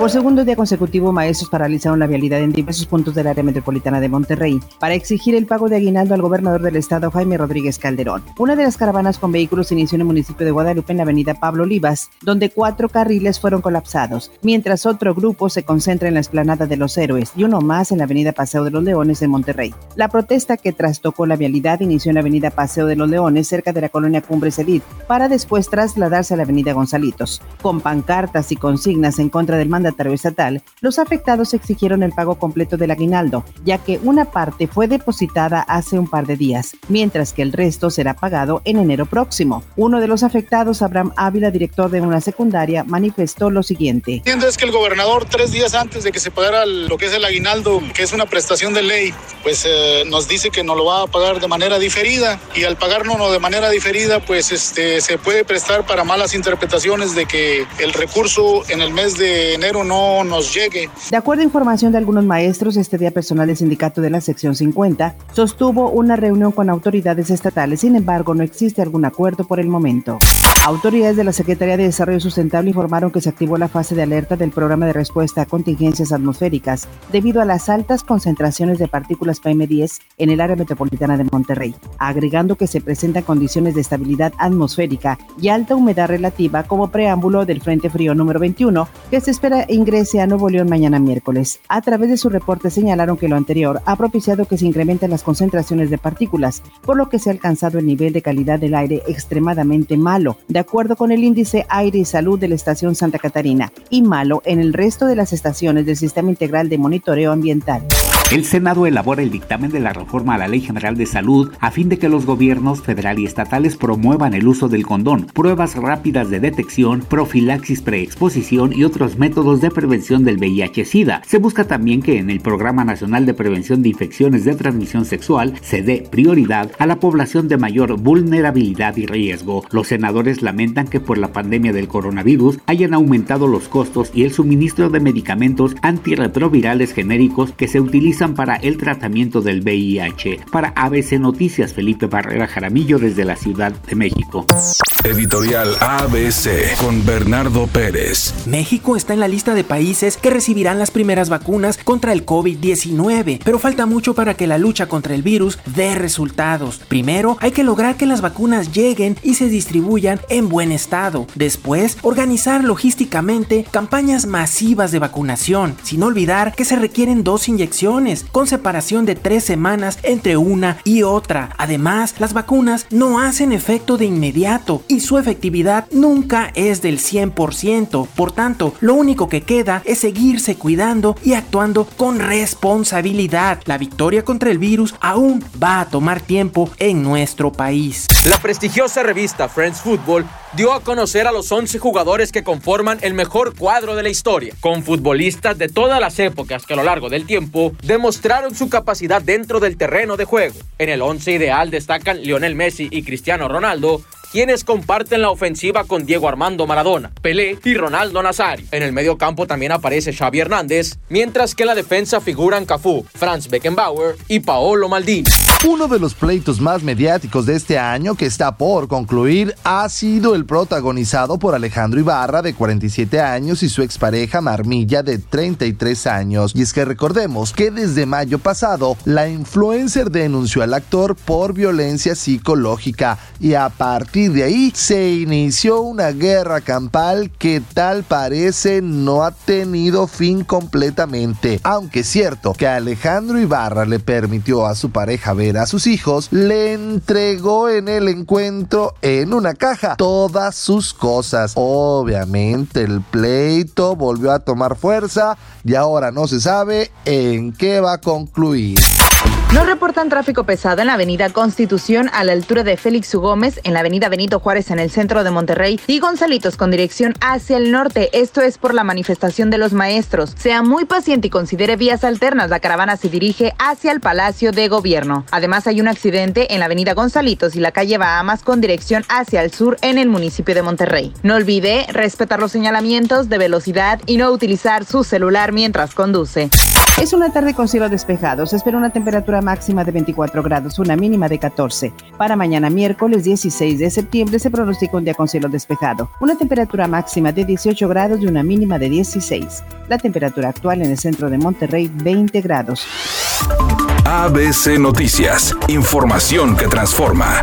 Por segundo día consecutivo, maestros paralizaron la vialidad en diversos puntos del área metropolitana de Monterrey para exigir el pago de aguinaldo al gobernador del estado, Jaime Rodríguez Calderón. Una de las caravanas con vehículos inició en el municipio de Guadalupe en la avenida Pablo Olivas, donde cuatro carriles fueron colapsados, mientras otro grupo se concentra en la esplanada de los héroes y uno más en la avenida Paseo de los Leones en Monterrey. La protesta que trastocó la vialidad inició en la avenida Paseo de los Leones, cerca de la colonia Cumbre Edid, para después trasladarse a la avenida Gonzalitos. Con pancartas y consignas en contra del mandato estatal, los afectados exigieron el pago completo del aguinaldo, ya que una parte fue depositada hace un par de días, mientras que el resto será pagado en enero próximo. Uno de los afectados, Abraham Ávila, director de una secundaria, manifestó lo siguiente. Entiendo es que el gobernador tres días antes de que se pagara lo que es el aguinaldo, que es una prestación de ley, pues eh, nos dice que no lo va a pagar de manera diferida y al pagarnos de manera diferida, pues este, se puede prestar para malas interpretaciones de que el recurso en el mes de enero no nos llegue. De acuerdo a información de algunos maestros, este día personal del sindicato de la sección 50 sostuvo una reunión con autoridades estatales, sin embargo no existe algún acuerdo por el momento. Autoridades de la Secretaría de Desarrollo Sustentable informaron que se activó la fase de alerta del programa de respuesta a contingencias atmosféricas debido a las altas concentraciones de partículas PM10 en el área metropolitana de Monterrey, agregando que se presentan condiciones de estabilidad atmosférica y alta humedad relativa como preámbulo del Frente Frío número 21 que se espera ingrese a Nuevo León mañana miércoles. A través de su reporte señalaron que lo anterior ha propiciado que se incrementen las concentraciones de partículas, por lo que se ha alcanzado el nivel de calidad del aire extremadamente malo de acuerdo con el índice Aire y Salud de la Estación Santa Catarina, y malo en el resto de las estaciones del Sistema Integral de Monitoreo Ambiental. El Senado elabora el dictamen de la reforma a la Ley General de Salud a fin de que los gobiernos federal y estatales promuevan el uso del condón, pruebas rápidas de detección, profilaxis preexposición y otros métodos de prevención del VIH-Sida. Se busca también que en el Programa Nacional de Prevención de Infecciones de Transmisión Sexual se dé prioridad a la población de mayor vulnerabilidad y riesgo. Los senadores lamentan que por la pandemia del coronavirus hayan aumentado los costos y el suministro de medicamentos antirretrovirales genéricos que se utilizan para el tratamiento del VIH. Para ABC Noticias, Felipe Barrera Jaramillo desde la Ciudad de México. Editorial ABC con Bernardo Pérez. México está en la lista de países que recibirán las primeras vacunas contra el COVID-19, pero falta mucho para que la lucha contra el virus dé resultados. Primero, hay que lograr que las vacunas lleguen y se distribuyan en buen estado. Después, organizar logísticamente campañas masivas de vacunación, sin olvidar que se requieren dos inyecciones con separación de tres semanas entre una y otra. Además, las vacunas no hacen efecto de inmediato y su efectividad nunca es del 100%. Por tanto, lo único que queda es seguirse cuidando y actuando con responsabilidad. La victoria contra el virus aún va a tomar tiempo en nuestro país. La prestigiosa revista Friends Football dio a conocer a los 11 jugadores que conforman el mejor cuadro de la historia, con futbolistas de todas las épocas que a lo largo del tiempo demostraron su capacidad dentro del terreno de juego. En el 11 ideal destacan Lionel Messi y Cristiano Ronaldo, quienes comparten la ofensiva con Diego Armando Maradona, Pelé y Ronaldo Nazario. En el medio campo también aparece Xavi Hernández, mientras que en la defensa figuran Cafú, Franz Beckenbauer y Paolo Maldini. Uno de los pleitos más mediáticos de este año que está por concluir ha sido el protagonizado por Alejandro Ibarra de 47 años y su expareja Marmilla de 33 años. Y es que recordemos que desde mayo pasado la influencer denunció al actor por violencia psicológica y a partir de ahí se inició una guerra campal que tal parece no ha tenido fin completamente. Aunque es cierto que Alejandro Ibarra le permitió a su pareja a sus hijos, le entregó en el encuentro en una caja todas sus cosas. Obviamente el pleito volvió a tomar fuerza y ahora no se sabe en qué va a concluir. No reportan tráfico pesado en la avenida Constitución a la altura de Félix U. Gómez, en la avenida Benito Juárez en el centro de Monterrey y Gonzalitos con dirección hacia el norte. Esto es por la manifestación de los maestros. Sea muy paciente y considere vías alternas. La caravana se dirige hacia el Palacio de Gobierno. Además hay un accidente en la avenida Gonzalitos y la calle Bahamas con dirección hacia el sur en el municipio de Monterrey. No olvide respetar los señalamientos de velocidad y no utilizar su celular mientras conduce. Es una tarde con cielo despejado. Se espera una temperatura máxima de 24 grados, una mínima de 14. Para mañana miércoles 16 de septiembre se pronostica un día con cielo despejado. Una temperatura máxima de 18 grados y una mínima de 16. La temperatura actual en el centro de Monterrey 20 grados. ABC Noticias. Información que transforma.